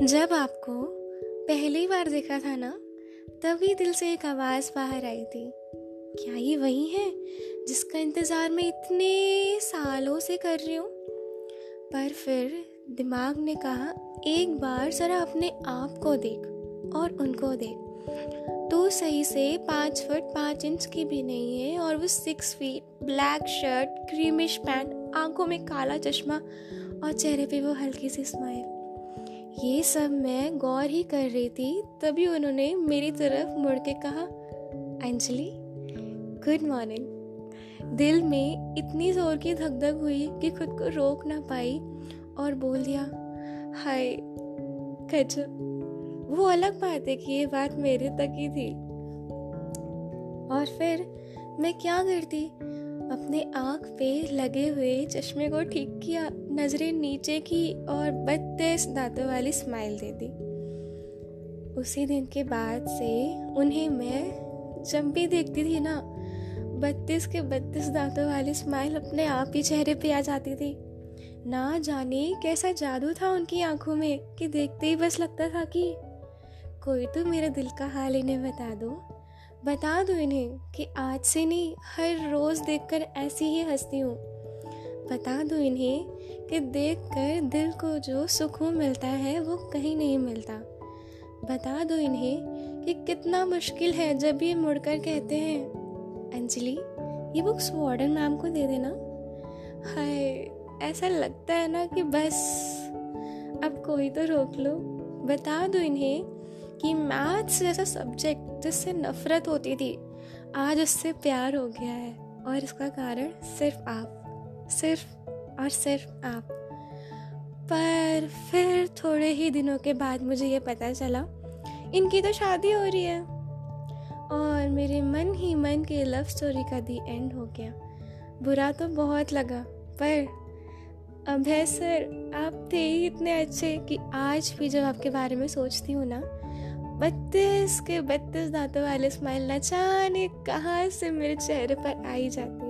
जब आपको पहली बार देखा था ना, तभी दिल से एक आवाज़ बाहर आई थी। क्या ये वही है जिसका इंतज़ार मैं इतने सालों से कर रही हूँ? पर फिर दिमाग ने कहा, एक बार ज़रा अपने आप को देख और उनको देख। तो सही से पाँच फुट पाँच इंच की भी नहीं है और वो six feet black shirt creamish pant आँखों में काला चश्मा और चेहरे पे वो हल्की सी स्माइल ये सब मैं गौर ही कर रही थी, तभी उन्होंने मेरी तरफ़ मुड़ के कहा, अंजलि गुड मॉर्निंग दिल में इतनी ज़ोर की धक धक हुई कि खुद को रोक ना पाई और बोल दिया, हाय, गजब, वो अलग बात है कि ये बात मेरे तक ही थी। और फिर मैं क्या करती? अपने आँख पे लगे हुए चश्मे को ठीक किया, नज़रें नीचे की और बत्तीस दांतों वाली स्माइल दे दी। उसी दिन के बाद से उन्हें मैं जब भी देखती थी ना बत्तीस के बत्तीस दांतों वाली स्माइल अपने आप ही चेहरे पे आ जाती थी। ना जाने कैसा जादू था उनकी आँखों में कि देखते ही बस लगता था कि कोई तो मेरे दिल का हाल इन्हें बता दो। बता दो इन्हें कि आज से नहीं, हर रोज़ देखकर ऐसी ही हंसती हूँ। बता दो इन्हें कि देखकर दिल को जो सुकून मिलता है, वो कहीं नहीं मिलता। बता दो इन्हें कि कितना मुश्किल है जब ये मुड़कर कहते हैं, अंजलि, ये बुक्स वार्डन मैम को दे देना। हाय, ऐसा लगता है ना कि बस, अब कोई तो रोक लो। बता दो इन्हें कि मैथ्स जैसा सब्जेक्ट जिससे नफरत होती थी, आज उससे प्यार हो गया है। और इसका कारण सिर्फ़ आप, सिर्फ़ और सिर्फ़ आप। पर फिर थोड़े ही दिनों के बाद मुझे ये पता चला, इनकी तो शादी हो रही है। और मेरे मन ही मन के लव स्टोरी का दी एंड हो गया। बुरा तो बहुत लगा, पर है सर आप थे ही इतने अच्छे कि आज भी जब आपके बारे में सोचती हूँ ना बत्तीस के बत्तीस दांतों वाले स्माइल न जाने कहाँ से मेरे चेहरे पर आई जाती